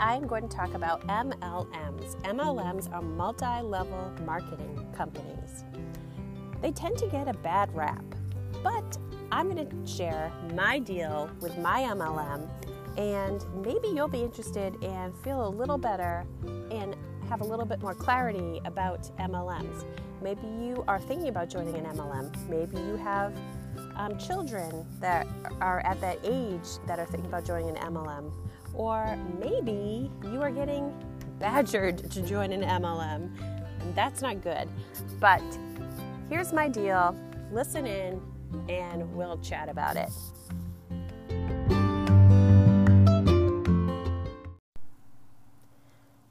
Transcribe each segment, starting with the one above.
I'm going to talk about MLMs. MLMs are multi level marketing companies. They tend to get a bad rap, but I'm going to share my deal with my MLM, and maybe you'll be interested and feel a little better and have a little bit more clarity about MLMs. Maybe you are thinking about joining an MLM. Maybe you have um, children that are at that age that are thinking about joining an MLM. Or maybe you are getting badgered to join an MLM. And that's not good. But here's my deal listen in and we'll chat about it.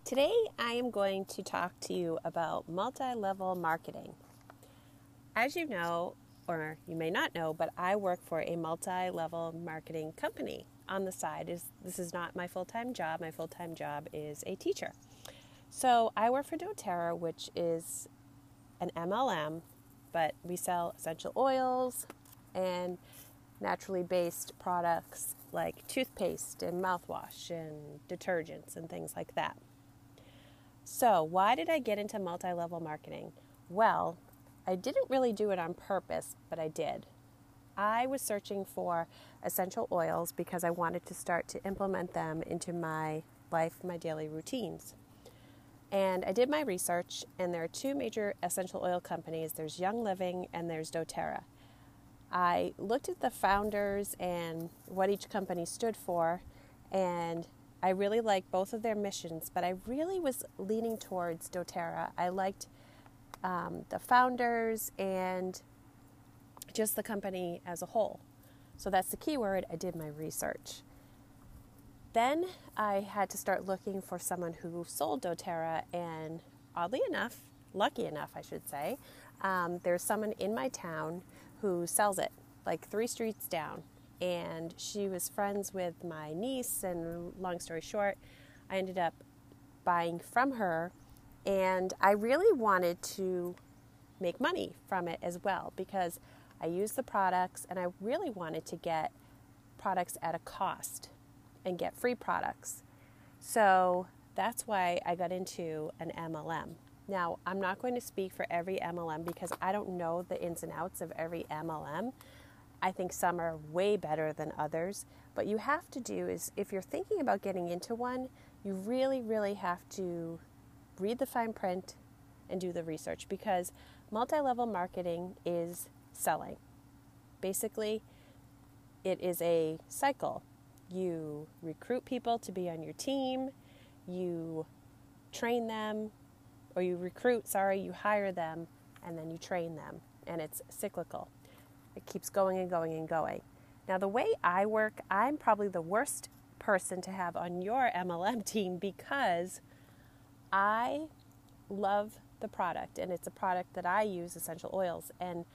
Today, I am going to talk to you about multi level marketing. As you know, or you may not know, but I work for a multi level marketing company on the side. Is This is not my full time job. My full time job is a teacher. So I work for doTERRA, which is an MLM, but we sell essential oils and naturally based products like toothpaste and mouthwash and detergents and things like that. So, why did I get into multi level marketing? Well, I didn't really do it on purpose, but I did. I was searching for essential oils because I wanted to start to implement them into my life, my daily routines. And I did my research, and there are two major essential oil companies there's Young Living and there's doTERRA. I looked at the founders and what each company stood for, and I really liked both of their missions, but I really was leaning towards doTERRA. I liked um, the founders and just the company as a whole. So that's the key word. I did my research. Then I had to start looking for someone who sold doTERRA, and oddly enough, lucky enough, I should say, um, there's someone in my town who sells it, like three streets down. And she was friends with my niece, and long story short, I ended up buying from her and I really wanted to make money from it as well because I use the products and I really wanted to get products at a cost and get free products. So that's why I got into an MLM. Now, I'm not going to speak for every MLM because I don't know the ins and outs of every MLM. I think some are way better than others. But you have to do is if you're thinking about getting into one, you really, really have to read the fine print and do the research because multi level marketing is selling. Basically, it is a cycle. You recruit people to be on your team, you train them, or you recruit, sorry, you hire them, and then you train them. And it's cyclical. It keeps going and going and going. Now, the way I work, I'm probably the worst person to have on your MLM team because I love the product and it's a product that I use essential oils and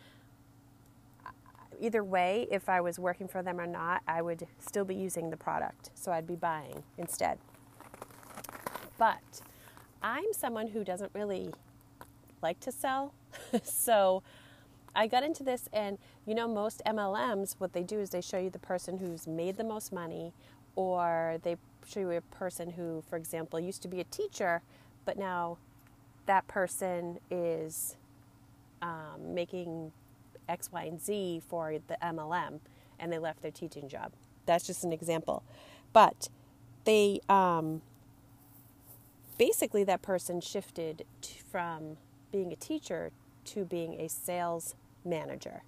either way if I was working for them or not I would still be using the product. So I'd be buying instead. But I'm someone who doesn't really like to sell. So I got into this and you know most MLMs what they do is they show you the person who's made the most money or they show you a person who for example used to be a teacher but now that person is um, making X, Y, and Z for the MLM and they left their teaching job. That's just an example. But they um, basically, that person shifted from being a teacher to being a sales manager.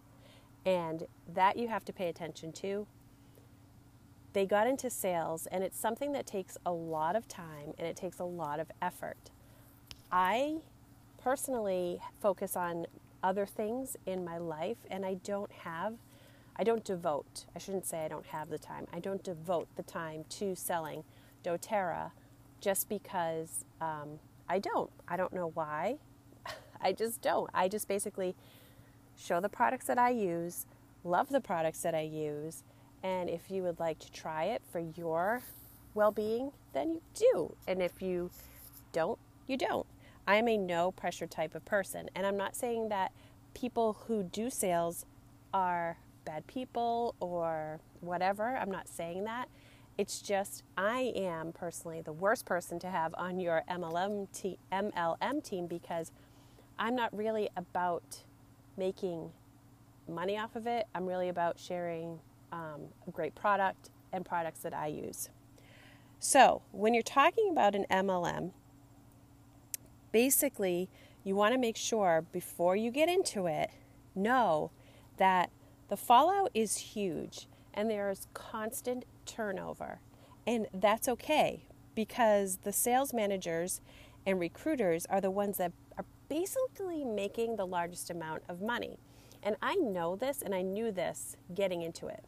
And that you have to pay attention to. They got into sales, and it's something that takes a lot of time and it takes a lot of effort. I personally focus on other things in my life and I don't have I don't devote, I shouldn't say I don't have the time, I don't devote the time to selling doTERRA just because um, I don't. I don't know why. I just don't. I just basically show the products that I use, love the products that I use, and if you would like to try it for your well being, then you do. And if you don't, you don't. I am a no pressure type of person. And I'm not saying that people who do sales are bad people or whatever. I'm not saying that. It's just I am personally the worst person to have on your MLM, te- MLM team because I'm not really about making money off of it. I'm really about sharing um, a great product and products that I use. So, when you're talking about an MLM, basically you want to make sure before you get into it, know that the fallout is huge and there is constant turnover. And that's okay because the sales managers and recruiters are the ones that are basically making the largest amount of money. And I know this and I knew this getting into it.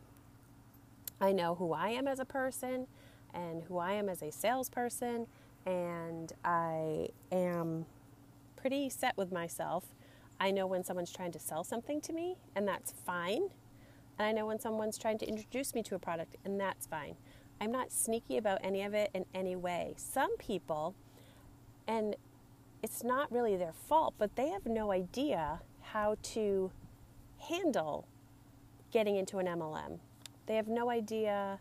I know who I am as a person and who I am as a salesperson, and I am pretty set with myself. I know when someone's trying to sell something to me, and that's fine. And I know when someone's trying to introduce me to a product, and that's fine. I'm not sneaky about any of it in any way. Some people, and it's not really their fault, but they have no idea how to handle getting into an MLM. They have no idea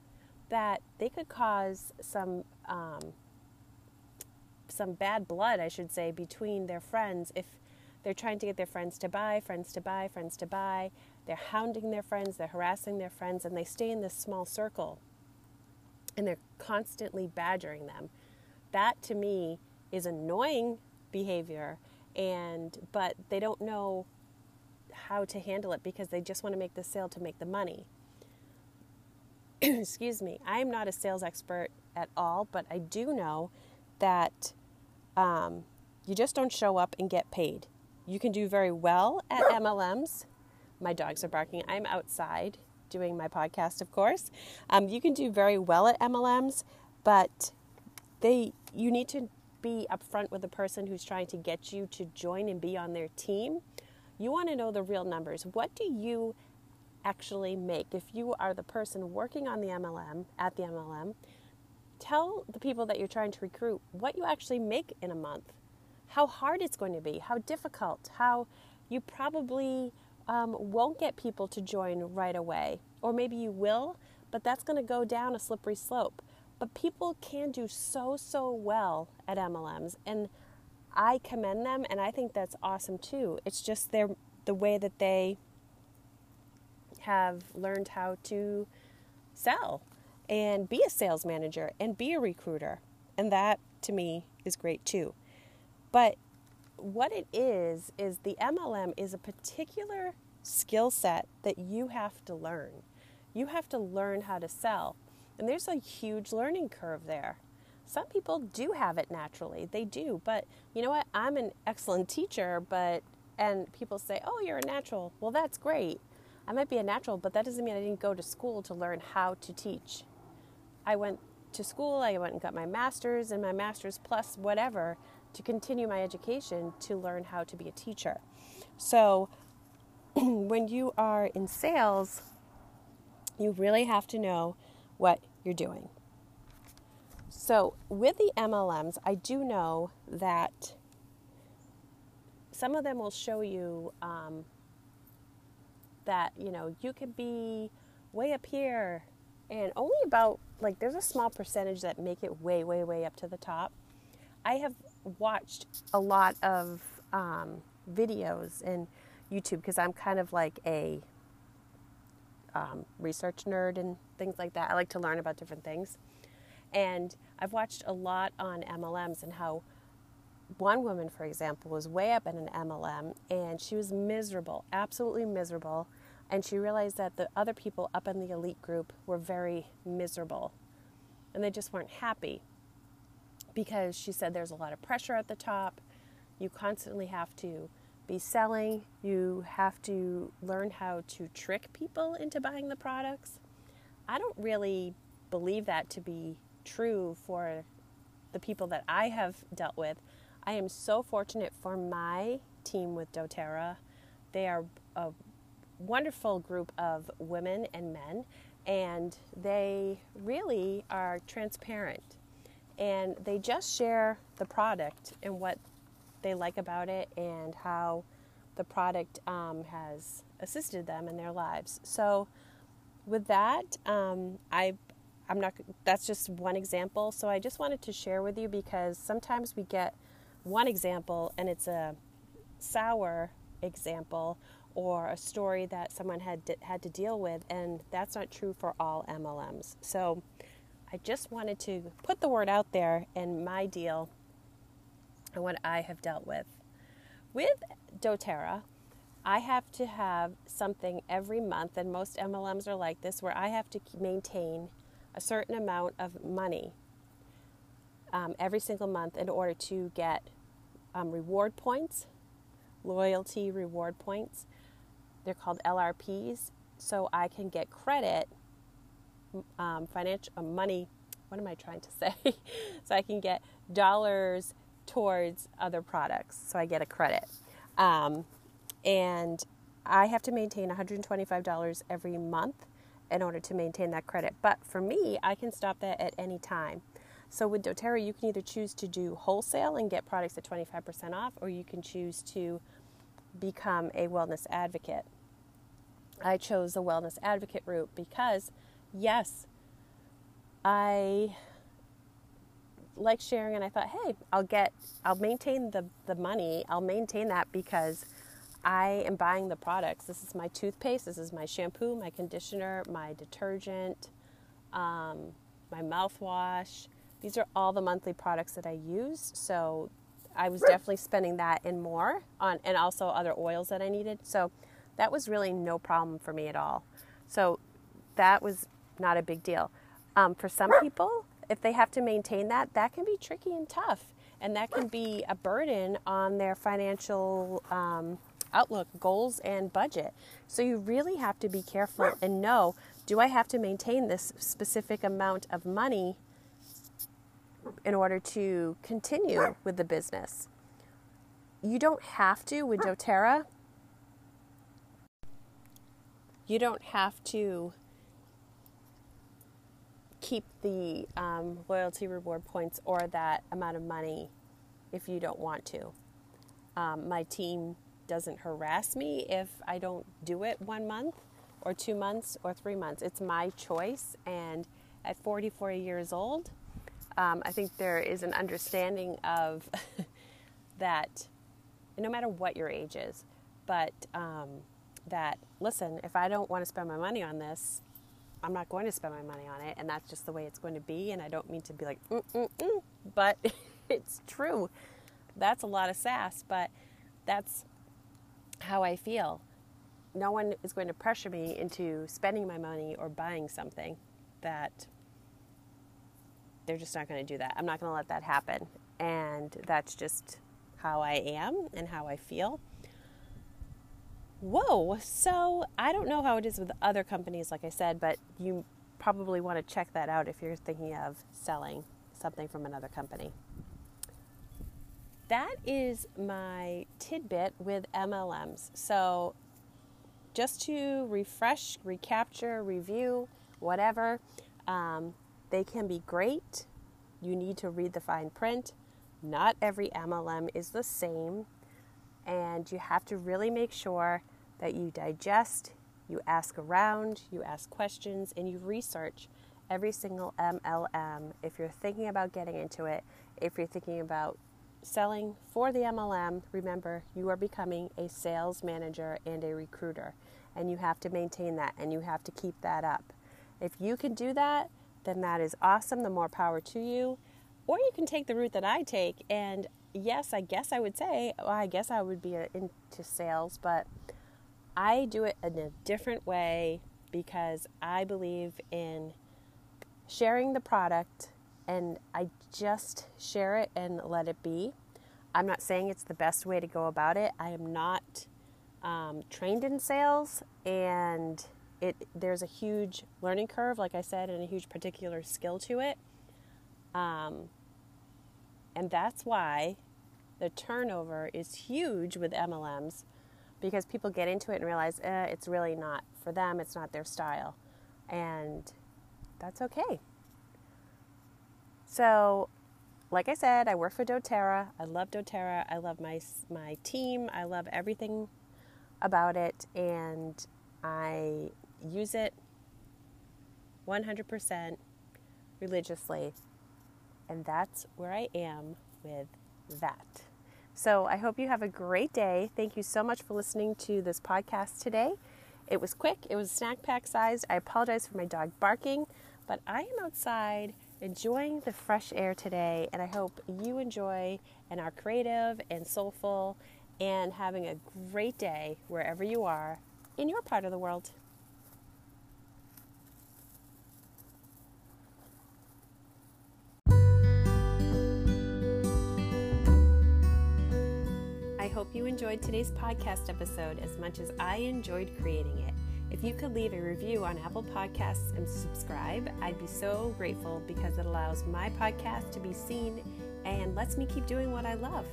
that they could cause some um, some bad blood, I should say, between their friends if they're trying to get their friends to buy, friends to buy, friends to buy. They're hounding their friends, they're harassing their friends, and they stay in this small circle and they're constantly badgering them. That to me is annoying behavior and but they don't know how to handle it because they just want to make the sale to make the money. Excuse me. I am not a sales expert at all, but I do know that um, you just don't show up and get paid. You can do very well at MLMs. My dogs are barking. I'm outside doing my podcast, of course. Um, you can do very well at MLMs, but they you need to be upfront with the person who's trying to get you to join and be on their team you want to know the real numbers. What do you actually make? If you are the person working on the MLM, at the MLM, tell the people that you're trying to recruit what you actually make in a month, how hard it's going to be, how difficult, how you probably um, won't get people to join right away. Or maybe you will, but that's going to go down a slippery slope. But people can do so, so well at MLMs. And I commend them and I think that's awesome too. It's just their the way that they have learned how to sell and be a sales manager and be a recruiter. And that to me is great too. But what it is is the MLM is a particular skill set that you have to learn. You have to learn how to sell. And there's a huge learning curve there. Some people do have it naturally. They do. But you know what? I'm an excellent teacher, but and people say, "Oh, you're a natural." Well, that's great. I might be a natural, but that doesn't mean I didn't go to school to learn how to teach. I went to school, I went and got my master's and my master's plus whatever to continue my education to learn how to be a teacher. So, when you are in sales, you really have to know what you're doing. So, with the MLMs, I do know that some of them will show you um, that, you know, you could be way up here, and only about, like, there's a small percentage that make it way, way, way up to the top. I have watched a lot of um, videos in YouTube because I'm kind of like a um, research nerd and things like that. I like to learn about different things. And I've watched a lot on MLMs and how one woman, for example, was way up in an MLM and she was miserable, absolutely miserable. And she realized that the other people up in the elite group were very miserable and they just weren't happy because she said there's a lot of pressure at the top. You constantly have to be selling, you have to learn how to trick people into buying the products. I don't really believe that to be true for the people that I have dealt with. I am so fortunate for my team with doTERRA. They are a wonderful group of women and men, and they really are transparent. And they just share the product and what they like about it and how the product um, has assisted them in their lives. So, with that, um, I I'm not, that's just one example. So I just wanted to share with you because sometimes we get one example and it's a sour example or a story that someone had had to deal with, and that's not true for all MLMs. So I just wanted to put the word out there in my deal and what I have dealt with. With doTERRA, I have to have something every month, and most MLMs are like this, where I have to maintain a certain amount of money um, every single month in order to get um, reward points, loyalty reward points. They're called LRPs, so I can get credit, um, financial uh, money. What am I trying to say? so I can get dollars towards other products, so I get a credit. Um, and I have to maintain $125 every month in order to maintain that credit. But for me, I can stop that at any time. So with doTERRA, you can either choose to do wholesale and get products at 25% off, or you can choose to become a wellness advocate. I chose the wellness advocate route because, yes, I like sharing, and I thought, hey, I'll get, I'll maintain the, the money, I'll maintain that because I am buying the products. This is my toothpaste, this is my shampoo, my conditioner, my detergent, um, my mouthwash. These are all the monthly products that I use. So I was definitely spending that and more on, and also other oils that I needed. So that was really no problem for me at all. So that was not a big deal. Um, for some people, if they have to maintain that, that can be tricky and tough. And that can be a burden on their financial um, outlook, goals, and budget. So you really have to be careful and know do I have to maintain this specific amount of money in order to continue with the business? You don't have to with doTERRA. You don't have to keep the um, loyalty reward points or that amount of money if you don't want to. Um, my team doesn't harass me if I don't do it one month or two months or three months. It's my choice. And at 44 years old, um, I think there is an understanding of that no matter what your age is, but um, that, listen, if I don't want to spend my money on this, I'm not going to spend my money on it. And that's just the way it's going to be. And I don't mean to be like, mm, mm, mm, but it's true. That's a lot of sass, but that's how I feel. No one is going to pressure me into spending my money or buying something that they're just not going to do that. I'm not going to let that happen. And that's just how I am and how I feel. Whoa, so I don't know how it is with other companies, like I said, but you probably want to check that out if you're thinking of selling something from another company that is my tidbit with MLMs. So, just to refresh, recapture, review, whatever, um, they can be great. You need to read the fine print. Not every MLM is the same, and you have to really make sure that you digest, you ask around, you ask questions, and you research every single MLM if you're thinking about getting into it, if you're thinking about selling for the MLM, remember you are becoming a sales manager and a recruiter, and you have to maintain that and you have to keep that up. If you can do that, then that is awesome. The more power to you. Or you can take the route that I take, and yes, I guess I would say, well, I guess I would be into sales, but I do it in a different way because I believe in sharing the product and I just share it and let it be. I'm not saying it's the best way to go about it. I am not um, trained in sales, and it there's a huge learning curve, like I said, and a huge particular skill to it. Um, and that's why the turnover is huge with MLMs because people get into it and realize eh, it's really not for them, it's not their style. And that's okay. So, like I said, I work for doTERRA. I love doTERRA. I love my my team. I love everything about it, and I use it 100%. religiously. And that's where I am with that. So I hope you have a great day. Thank you so much for listening to this podcast today. It was quick, it was snack pack sized. I apologize for my dog barking, but I am outside enjoying the fresh air today, and I hope you enjoy and are creative and soulful and having a great day wherever you are in your part of the world. I hope you enjoyed today's podcast episode as much as I enjoyed creating it. If you could leave a review on Apple Podcasts and subscribe, I'd be so grateful because it allows my podcast to be seen and lets me keep doing what I love.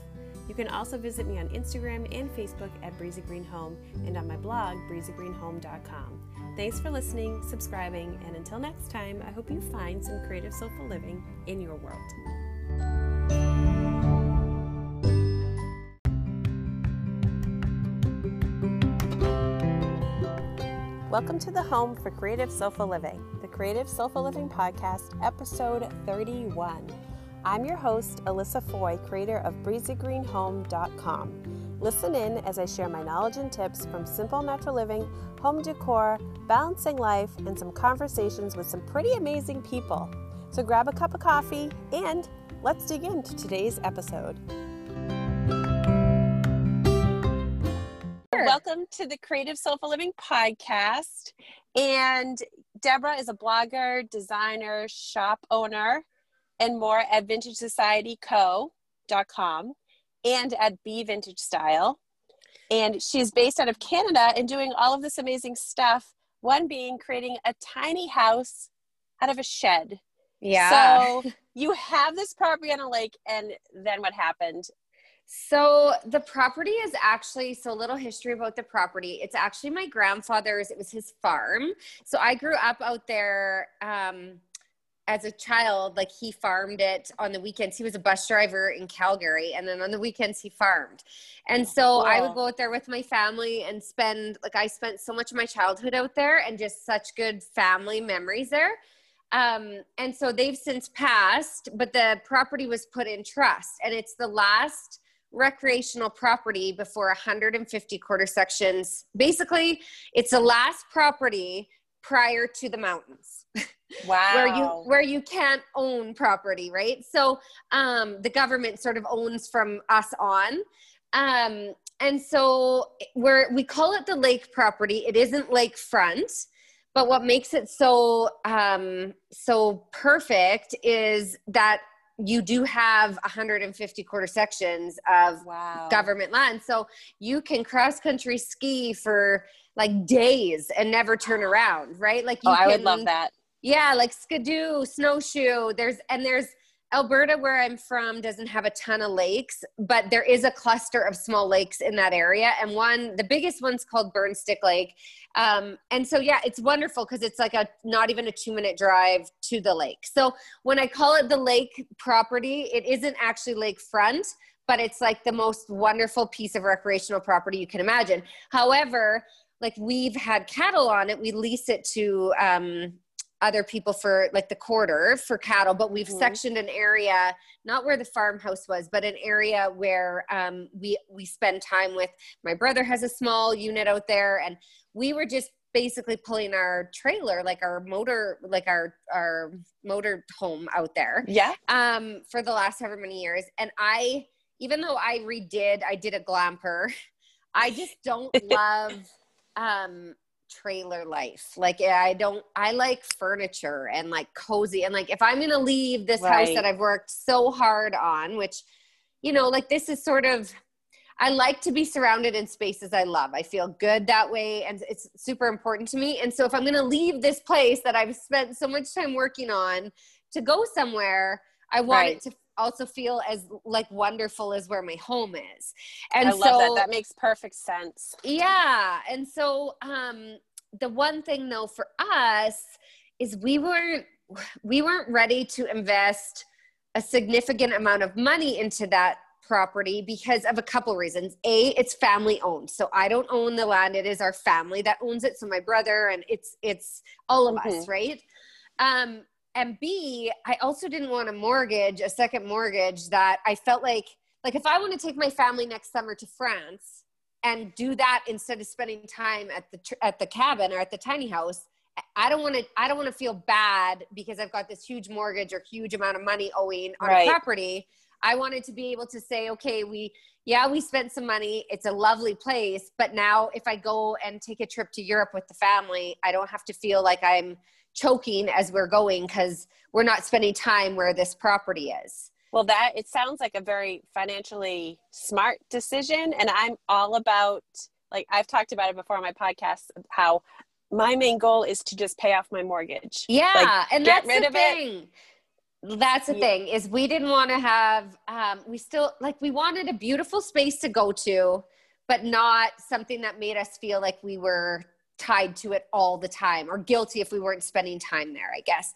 You can also visit me on Instagram and Facebook at Breezy Green Home and on my blog, breezygreenhome.com. Thanks for listening, subscribing, and until next time, I hope you find some creative soulful living in your world. Welcome to the home for Creative Soulful Living, the Creative Soulful Living Podcast, episode 31. I'm your host, Alyssa Foy, creator of breezygreenhome.com. Listen in as I share my knowledge and tips from simple natural living, home decor, balancing life, and some conversations with some pretty amazing people. So grab a cup of coffee and let's dig into today's episode. Welcome to the Creative Soulful Living podcast. And Deborah is a blogger, designer, shop owner, and more at vintagesocietyco.com and at Be Vintage Style. And she's based out of Canada and doing all of this amazing stuff. One being creating a tiny house out of a shed. Yeah. So you have this property on a lake, and then what happened? So the property is actually so little history about the property. It's actually my grandfather's. It was his farm. So I grew up out there. Um, as a child, like he farmed it on the weekends. He was a bus driver in Calgary, and then on the weekends he farmed. And so cool. I would go out there with my family and spend like I spent so much of my childhood out there, and just such good family memories there. Um, and so they've since passed, but the property was put in trust, and it's the last recreational property before 150 quarter sections. Basically, it's the last property prior to the mountains. Wow. where you where you can't own property, right? So um, the government sort of owns from us on. Um, and so we're we call it the lake property. It isn't lakefront, but what makes it so um, so perfect is that you do have 150 quarter sections of wow. government land. So you can cross country ski for like days and never turn around, right? Like you oh, can, I would love that. Yeah, like skidoo, snowshoe. There's and there's Alberta, where I'm from, doesn't have a ton of lakes, but there is a cluster of small lakes in that area. And one, the biggest one's called Burnstick Lake. Um, and so, yeah, it's wonderful because it's like a not even a two minute drive to the lake. So, when I call it the lake property, it isn't actually lakefront, but it's like the most wonderful piece of recreational property you can imagine. However, like we've had cattle on it, we lease it to um, other people for like the quarter for cattle, but we've mm-hmm. sectioned an area, not where the farmhouse was, but an area where um, we we spend time with. My brother has a small unit out there, and we were just basically pulling our trailer like our motor like our our motor home out there yeah um for the last however many years and i even though i redid i did a glamper i just don't love um trailer life. Like eh, I don't I like furniture and like cozy and like if I'm going to leave this right. house that I've worked so hard on, which you know, like this is sort of I like to be surrounded in spaces I love. I feel good that way and it's super important to me. And so if I'm going to leave this place that I've spent so much time working on to go somewhere, I want right. it to also feel as like wonderful as where my home is. And I love that. That makes perfect sense. Yeah. And so um the one thing though for us is we weren't we weren't ready to invest a significant amount of money into that property because of a couple reasons. A, it's family owned. So I don't own the land. It is our family that owns it. So my brother and it's it's all of mm-hmm. us, right? Um, and B, I also didn't want a mortgage, a second mortgage that I felt like like if I want to take my family next summer to France and do that instead of spending time at the at the cabin or at the tiny house, I don't want to I don't want to feel bad because I've got this huge mortgage or huge amount of money owing on right. a property. I wanted to be able to say, okay, we yeah, we spent some money. It's a lovely place, but now if I go and take a trip to Europe with the family, I don't have to feel like I'm choking as we're going because we're not spending time where this property is. Well, that it sounds like a very financially smart decision. And I'm all about, like, I've talked about it before on my podcast, how my main goal is to just pay off my mortgage. Yeah. Like, and that's the thing. It. That's the yeah. thing is we didn't want to have, um, we still like, we wanted a beautiful space to go to, but not something that made us feel like we were tied to it all the time or guilty if we weren't spending time there, I guess.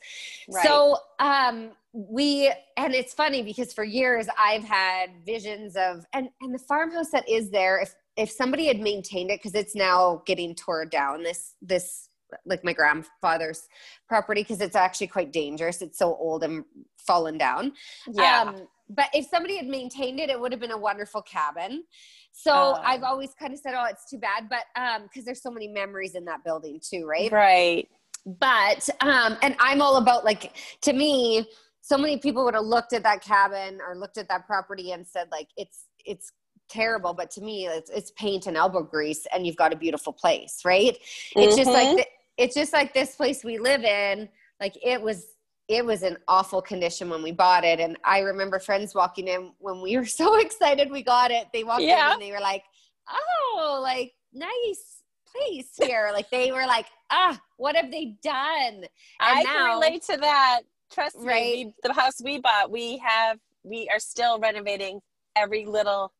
Right. So, um, we, and it's funny because for years I've had visions of, and, and the farmhouse that is there, if, if somebody had maintained it, cause it's now getting torn down, this, this, like my grandfather's property, cause it's actually quite dangerous. It's so old and fallen down. Yeah. Um, but if somebody had maintained it, it would have been a wonderful cabin. So uh, I've always kind of said, "Oh, it's too bad," but um, because there's so many memories in that building too, right? Right. But um, and I'm all about like to me, so many people would have looked at that cabin or looked at that property and said like it's it's terrible but to me it's, it's paint and elbow grease and you've got a beautiful place right mm-hmm. it's just like mm-hmm. the, it's just like this place we live in like it was it was an awful condition when we bought it. And I remember friends walking in when we were so excited we got it. They walked yeah. in and they were like, oh, like nice place here. like they were like, ah, what have they done? And I now, can relate to that. Trust right? me, the house we bought, we have, we are still renovating every little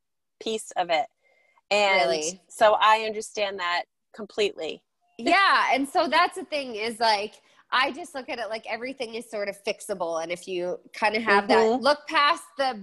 piece of it. And really? so I understand that completely. yeah. And so that's the thing is like, I just look at it like everything is sort of fixable. And if you kind of have mm-hmm. that look past the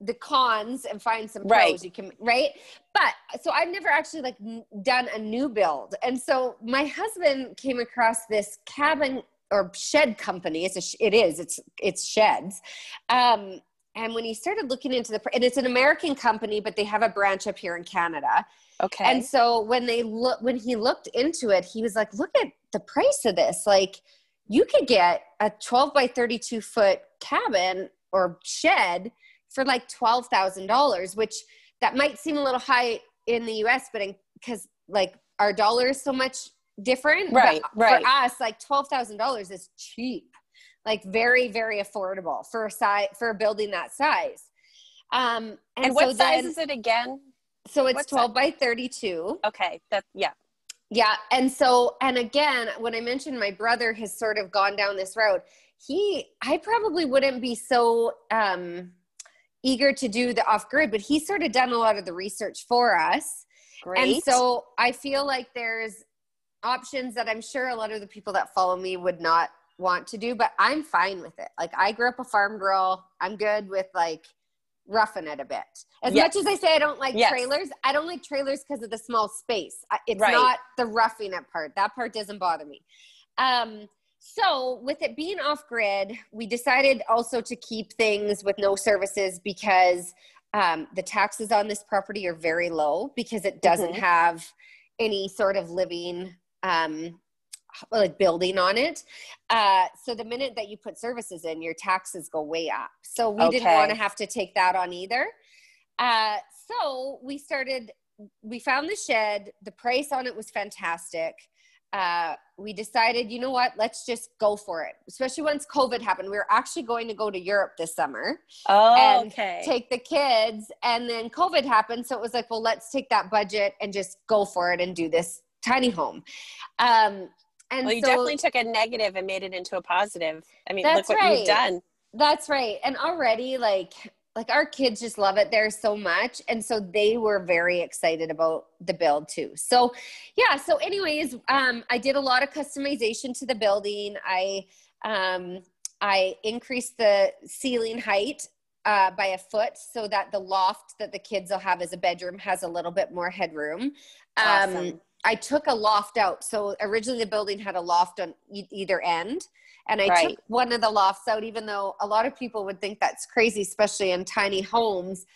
the cons and find some pros right. you can right but so i've never actually like done a new build and so my husband came across this cabin or shed company it's a sh- it is it's it's sheds um and when he started looking into the and it's an american company but they have a branch up here in canada okay. And so when they look when he looked into it he was like look at the price of this. Like you could get a 12 by 32 foot cabin or shed for like $12,000 which that might seem a little high in the US but because like our dollar is so much different right right for us like $12,000 is cheap like very very affordable for a size for a building that size. Um and, and what so size then, is it again so it's 12 by 32 okay that yeah yeah. And so, and again, when I mentioned my brother has sort of gone down this road, he, I probably wouldn't be so um, eager to do the off grid, but he's sort of done a lot of the research for us. Great. And so I feel like there's options that I'm sure a lot of the people that follow me would not want to do, but I'm fine with it. Like I grew up a farm girl. I'm good with like roughing it a bit. As yes. much as I say I don't like yes. trailers, I don't like trailers because of the small space. It's right. not the roughing it part. That part doesn't bother me. Um, so with it being off grid, we decided also to keep things with no services because um, the taxes on this property are very low because it doesn't mm-hmm. have any sort of living um, like building on it. Uh, so the minute that you put services in, your taxes go way up. So we okay. didn't want to have to take that on either. Uh, so we started, we found the shed. The price on it was fantastic. Uh, we decided, you know what, let's just go for it. Especially once COVID happened, we were actually going to go to Europe this summer. Oh, and okay. Take the kids, and then COVID happened, so it was like, well, let's take that budget and just go for it and do this tiny home. Um, and well, you so, definitely took a negative and made it into a positive. I mean, look what right. you've done. That's right. And already, like, like our kids just love it there so much and so they were very excited about the build too so yeah so anyways um, i did a lot of customization to the building i um, i increased the ceiling height uh, by a foot so that the loft that the kids will have as a bedroom has a little bit more headroom um, awesome. I took a loft out. So originally the building had a loft on e- either end. And I Right. took one of the lofts out, even though a lot of people would think that's crazy, especially in tiny homes.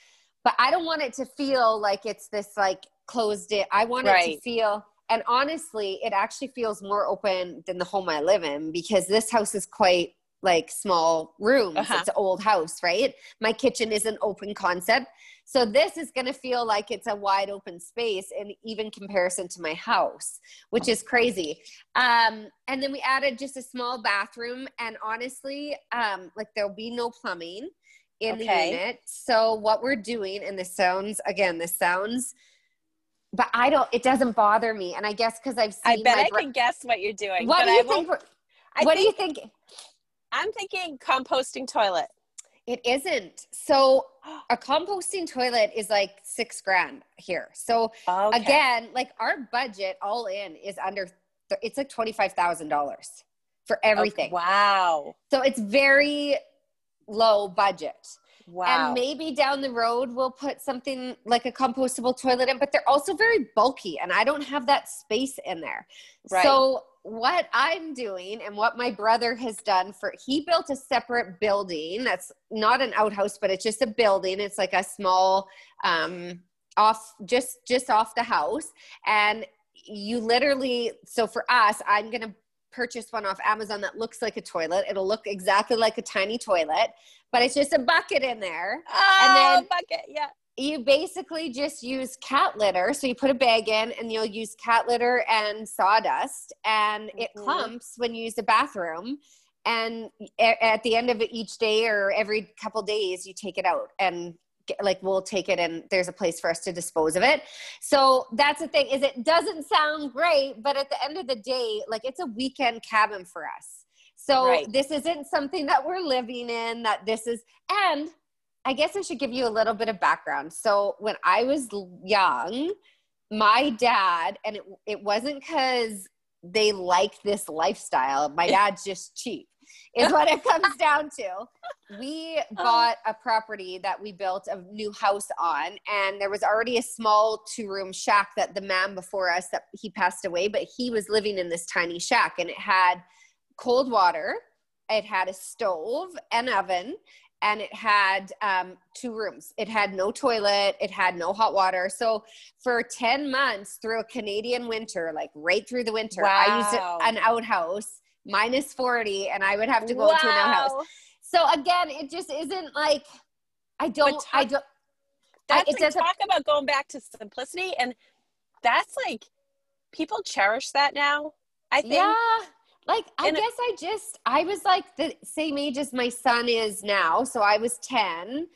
But I don't want it to feel like it's this like closed it. I want it to feel, and honestly, it actually feels more open than the home I live in because this house is quite like small rooms. Uh-huh. It's an old house, right? My kitchen is an open concept. So this is going to feel like it's a wide open space in even comparison to my house, which is crazy. Um, and then we added just a small bathroom, and honestly, um, like there'll be no plumbing in the Okay. unit. So what we're doing, and this sounds again, this sounds, but I don't. It doesn't bother me, and I guess because I've seen. I bet I bro- can guess what you're doing. What do you won't- think? I what think, do you think? I'm thinking composting toilet. It isn't. So a composting toilet is like six grand here. So Okay. again, like our budget all in is under. th- It's like twenty five thousand dollars for oh, everything. Okay. Wow. So it's very low budget. Wow. And maybe down the road we'll put something like a compostable toilet in, but they're also very bulky and I don't have that space in there. Right. So what I'm doing and what my brother has done for he built a separate building that's not an outhouse, but it's just a building. It's like a small um off just just off the house. And you literally so for us, I'm gonna purchase one off Amazon that looks like a toilet. It'll look exactly like a tiny toilet, but it's just a bucket in there. oh, then- bucket. Yeah. You basically just use cat litter. So you put a bag in and you'll use cat litter and sawdust, and it Mhm. clumps when you use the bathroom. And at the end of each day or every couple days, you take it out and get, like we'll take it and there's a place for us to dispose of it. So that's the thing is it doesn't sound great, but at the end of the day, like it's a weekend cabin for us. So Right. this isn't something that we're living in, that this is, and I guess I should give you a little bit of background. So when I was young, my dad, and it, it wasn't because they liked this lifestyle, my dad's just cheap, is what it comes down to. We uh-huh. bought a property that we built a new house on, and there was already a small two room shack that the man before us that he passed away, but he was living in this tiny shack, and it had cold water, it had a stove, an oven, and it had um, two rooms. It had no toilet, it had no hot water. So for 10 months through a Canadian winter, like right through the winter, I used an outhouse minus 40 and I would have to go to an outhouse. So again, it just isn't like I don't talk- I don't That's it like, talk about going back to simplicity, and that's like people cherish that now. I think. Yeah. Like I And guess I just I was like the same age as my son is now, so I was 10.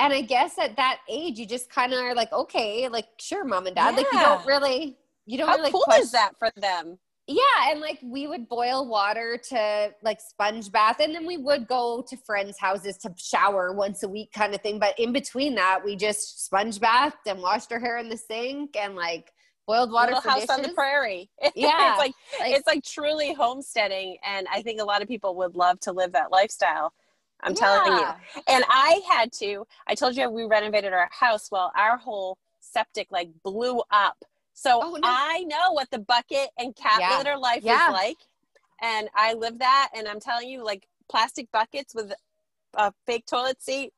And I guess at that age you just kind of are like, okay, like sure, mom and dad. Like you don't really you don't How really cool question- is that for them? Yeah, and like we would boil water to like sponge bath, and then we would go to friends' houses to shower once a week, kind of thing. But in between that, we just sponge bathed and washed our hair in the sink and like boiled water Little house dishes. on the prairie. Yeah, it's like, like- it's like truly homesteading, and I think a lot of people would love to live that lifestyle. I'm telling you. And I had to. I told you we renovated our house. Well, our whole septic like blew up. So Oh, no. I know what the bucket and cat Yeah. litter life Yeah. is like, and I live that. And I'm telling you, like plastic buckets with a fake toilet seat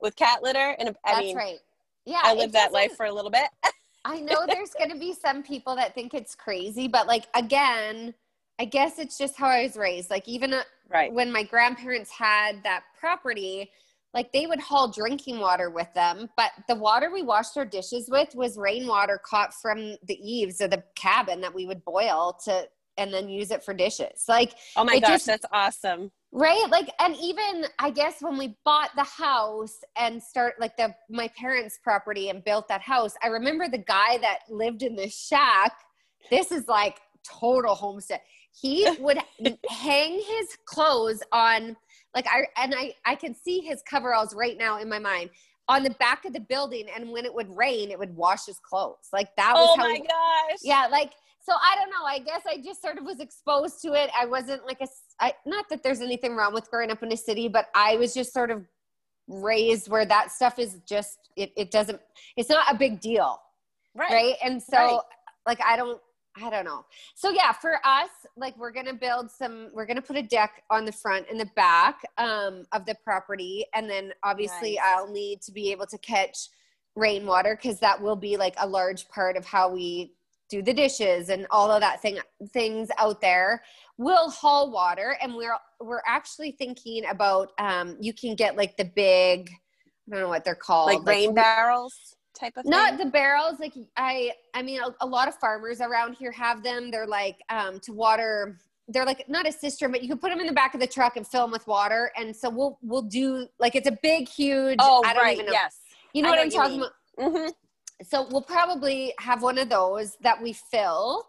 with cat litter, and a, I That's mean, right. Yeah, I lived that life for a little bit. I know there's going to be some people that think it's crazy, but like again, I guess it's just how I was raised. Like even uh, right. when my grandparents had that property, like they would haul drinking water with them, but the water we washed our dishes with was rainwater caught from the eaves of the cabin that we would boil to and then use it for dishes. Like Oh my gosh, just- that's awesome. Right? Like and even i guess when we bought the house and start like the my parents property and built that house i remember the guy that lived in the shack this is like total homestead he would hang his clothes on like i and i i can see his coveralls right now in my mind. On the back of the building and when it would rain it would wash his clothes. Like that was Oh how my he, gosh. yeah like so i don't know. I guess i just sort of was exposed to it. I wasn't like a I, not that there's anything wrong with growing up in a city but i was just sort of raised where that stuff is just it, it doesn't it's not a big deal Right. right, and so Right. like i don't I don't know. So yeah, for us, like we're gonna build some. We're gonna put a deck on the front and the back um, of the property, and then obviously Nice. I'll need to be able to catch rainwater because that will be like a large part of how we do the dishes and all of that thing things out there. We'll haul water, and we're we're actually thinking about. Um, you can get like the big. I don't know what they're called. like rain barrels type of not thing. the barrels like i i mean a, a lot of farmers around here have them they're like um to water they're like not a cistern but you can put them in the back of the truck and fill them with water and so we'll we'll do like it's a big huge oh, i don't right. even know Yes. you know I what know i'm what talking mean. about hmm so we'll probably have one of those that we fill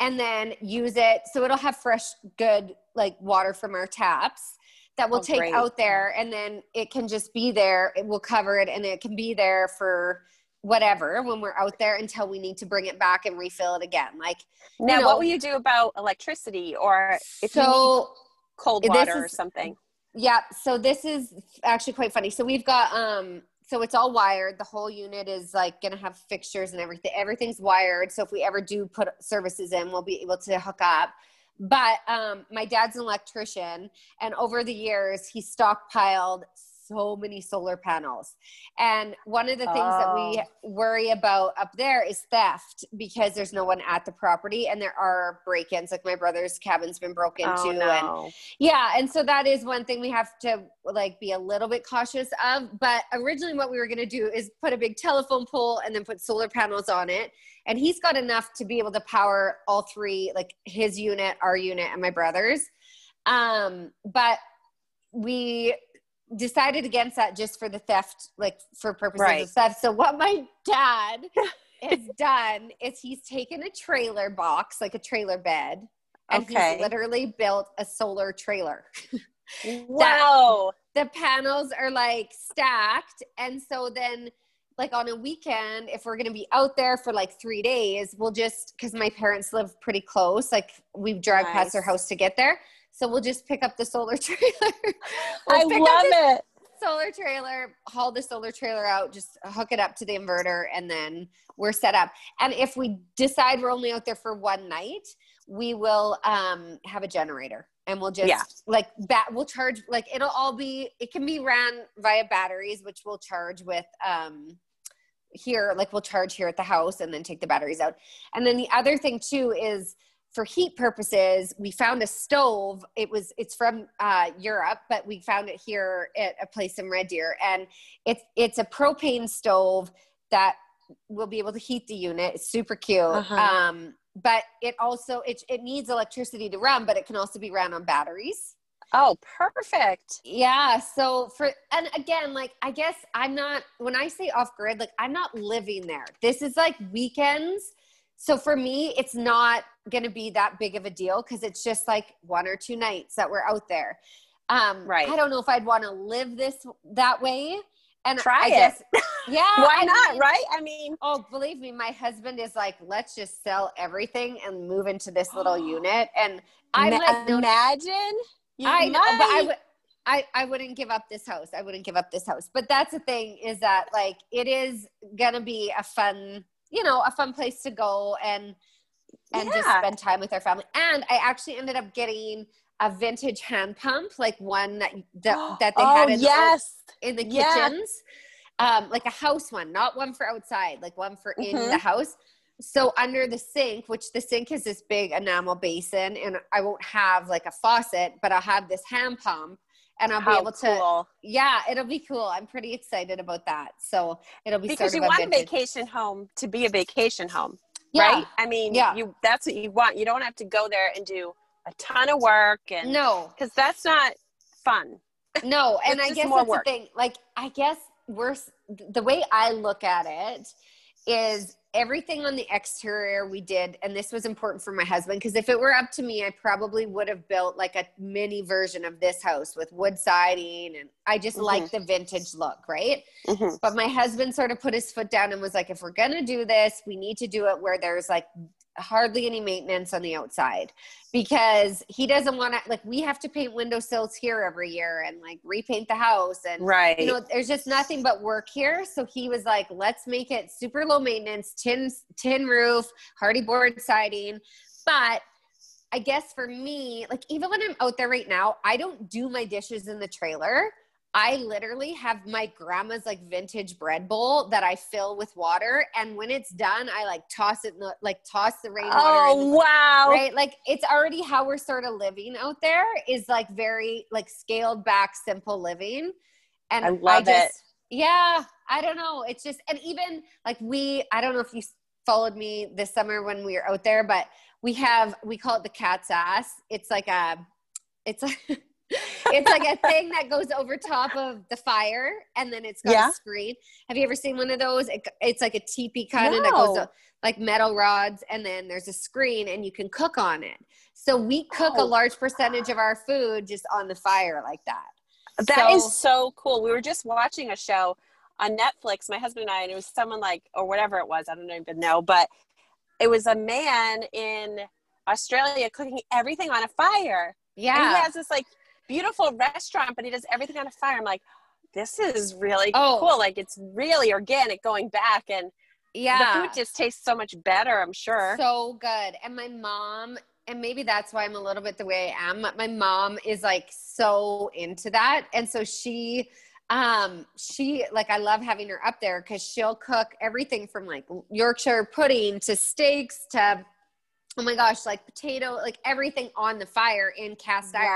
and then use it so it'll have fresh good like water from our taps that we'll Oh, take great. out there and then it can just be there it will cover it and it can be there for whatever when we're out there until we need to bring it back and refill it again like Now, know- what will you do about electricity or if you need so cold water or something? Yeah, so this is actually quite funny. So we've got um so it's all wired. The whole unit is like to have fixtures and everything. Everything's wired. So if we ever do put services in, we'll be able to hook up. But um my dad's an electrician and over the years he stockpiled so many solar panels. And one of the things that we worry about up there is theft because there's no one at the property and there are break-ins like my brother's cabin's been broken Oh, into and yeah, and so that is one thing we have to like be a little bit cautious of. But originally, what we were going to do is put a big telephone pole and then put solar panels on it. And he's got enough to be able to power all three, like his unit, our unit, and my brother's. Um, but we decided against that just for the theft, like for purposes Right. of theft. So what my dad has done is he's taken a trailer box, like a trailer bed, and Okay. he's literally built a solar trailer. Wow. the panels are like stacked, and so then like on a weekend, if we're gonna be out there for like three days, we'll just because my parents live pretty close, like we drive past their house to get there. So we'll just pick up the solar trailer. We'll I love it. solar trailer, haul the solar trailer out, just hook it up to the inverter, and then we're set up. And if we decide we're only out there for one night, we will um, have a generator and we'll just Yeah. like bat we'll charge like it'll all be it can be ran via batteries which we'll charge with um here like we'll charge here at the house and then take the batteries out and then the other thing too is for heat purposes we found a stove. It was it's from uh, europe but we found it here at a place in red deer. And it's it's a propane stove that will be able to heat the unit. It's super cute. Uh-huh. um but it also it, it needs electricity to run but it can also be ran on batteries. Oh, perfect. yeah so for and again like i guess i'm not when i say off grid like i'm not living there. This is like weekends so for me it's not going to be that big of a deal because it's just like one or two nights that we're out there um Right. i don't know if i'd want to live this that way and Try I it. guess, yeah Why I not, mean- right? I mean, Oh, believe me, my husband is like, let's just sell everything and move into this little unit. And I'm ma- like, imagine. You I know, but I would. I, I wouldn't give up this house. I wouldn't give up this house. But that's the thing is that like it is gonna be a fun, you know, a fun place to go and and just spend time with our family. And I actually ended up getting a vintage hand pump, like one that that, that they oh, had in the, yes. in the Yeah. kitchens um like a house one not one for outside like one for in Mhm. the house so under the sink which the sink is this big enamel basin and i won't have like a faucet but i'll have this hand pump and i'll be able to cool. yeah it'll be cool i'm pretty excited about that so it'll be Because you want a vacation home to be a vacation home, yeah. right? I mean, Yeah. you that's what you want. You don't have to go there and do a ton of work and no because that's not fun. no and i guess that's work. the thing like i guess we're the way i look at it is everything on the exterior we did and this was important for my husband because if it were up to me i probably would have built like a mini version of this house with wood siding and i just Mhm. like the vintage look right Mhm. but my husband sort of put his foot down and was like if we're gonna do this we need to do it where there's like hardly any maintenance on the outside because he doesn't want to like we have to paint windowsills here every year and like repaint the house and right you know there's just nothing but work here. So he was like let's make it super low maintenance tin tin roof Hardie board siding. But I guess for me, like even when I'm out there right now, I don't do my dishes in the trailer. I literally have my grandma's like vintage bread bowl that I fill with water, and when it's done, I like toss it, in the, like toss the rainwater. Oh wow! Right, like it's already how we're sort of living out there is like very like scaled back, simple living, and I love I just, it. Yeah, I don't know. It's just, and even like we, I don't know if you followed me this summer when we were out there, but we have we call it the cat's ass. It's like a, it's like. It's like a thing that goes over top of the fire and then it's got Yeah. a screen. Have you ever seen one of those? It, it's like a teepee kind of that goes up, like metal rods and then there's a screen and you can cook on it. So we cook a Oh. large percentage of our food just on the fire like that. That is So- so cool. We were just watching a show on Netflix, my husband and I, and it was someone like, or whatever it was, I don't even know, but it was a man in Australia cooking everything on a fire. And he has this like beautiful restaurant, but he does everything on a fire. I'm like, this is really Oh. cool. Like it's really organic going back and yeah. the food just tastes so much better, I'm sure. so good. And my mom, and maybe that's why I'm a little bit the way I am. But my mom is like so into that. And so she, um, she like I love having her up there because she'll cook everything from like Yorkshire pudding to steaks to oh my gosh, like potato, like everything on the fire in cast iron.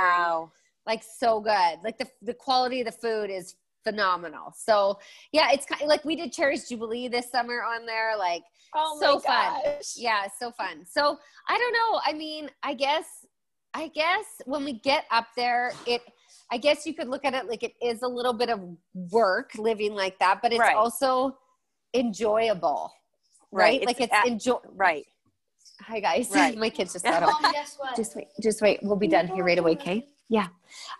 Wow. Like so good. Like the the quality of the food is phenomenal. So yeah, it's kind of like we did Cherries Jubilee this summer on there. Like Oh So my fun. yeah, so fun. So I don't know. I mean, I guess, I guess when we get up there, it, I guess you could look at it like it is a little bit of work living like that, but it's Right. also enjoyable, right? Right. Like it's a- enjoy. right. Hi guys, Right. my kids just got home. Mom, guess what? Just wait, just wait. We'll be done here right away, okay? Yeah.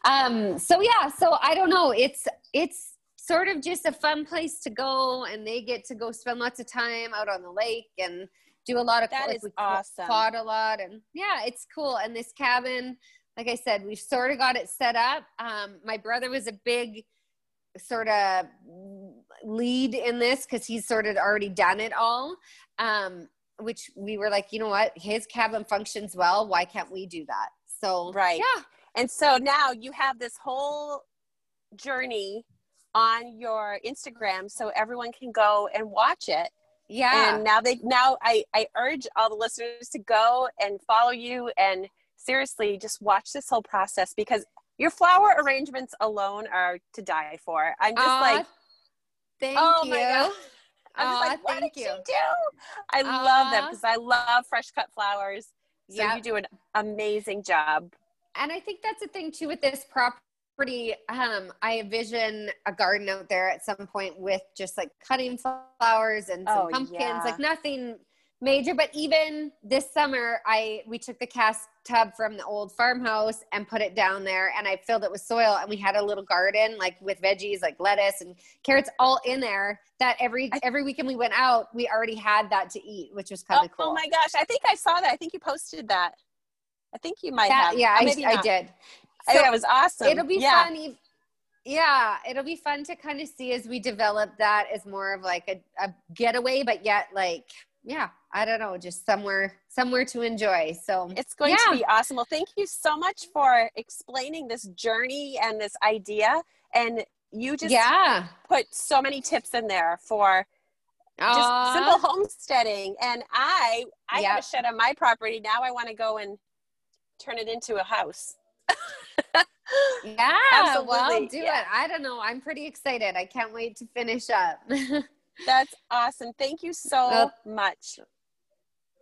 Um, so yeah, so I don't know. It's it's sort of just a fun place to go and they get to go spend lots of time out on the lake and do a lot of That like is we awesome. quad a lot and yeah, it's cool. And this cabin, like I said, we've sort of got it set up. Um, my brother was a big sort of lead in this because he's sort of already done it all. Um, which we were like, you know what, his cabin functions well. Why can't we do that? So Right. yeah, And so now you have this whole journey on your Instagram so everyone can go and watch it. yeah, And now they now I, I urge all the listeners to go and follow you and seriously just watch this whole process because your flower arrangements alone are to die for. I'm just Aw, like thank oh you. my God. I'm just like, what thank did you. you do? I love them because I love fresh cut flowers. So Yeah. you do an amazing job. And I think that's the thing too with this property. Um, I envision a garden out there at some point with just like cutting flowers and some Oh, pumpkins, yeah. like nothing major. But even this summer, I we took the cast tub from the old farmhouse and put it down there, and I filled it with soil, and we had a little garden like with veggies like lettuce and carrots all in there. That every every weekend we went out, we already had that to eat, which was kind Oh, of cool. oh my gosh. I think I saw that. I think you posted that. I think you might That- have. yeah, Or I, I did. Oh, I So- it was awesome. it'll be yeah. fun yeah it'll be fun to kind of see as we develop that as more of like a, a getaway but yet like yeah i don't know just somewhere somewhere to enjoy so It's going Yeah. to be awesome. Well, thank you so much for explaining this journey and this idea. And you just yeah put so many tips in there for just Aw. simple homesteading. And I, I have a shed on my property. Now I want to go and turn it into a house. yeah well Absolutely, do yeah. it i don't know i'm pretty excited i can't wait to finish up That's awesome. Thank you so Well, much.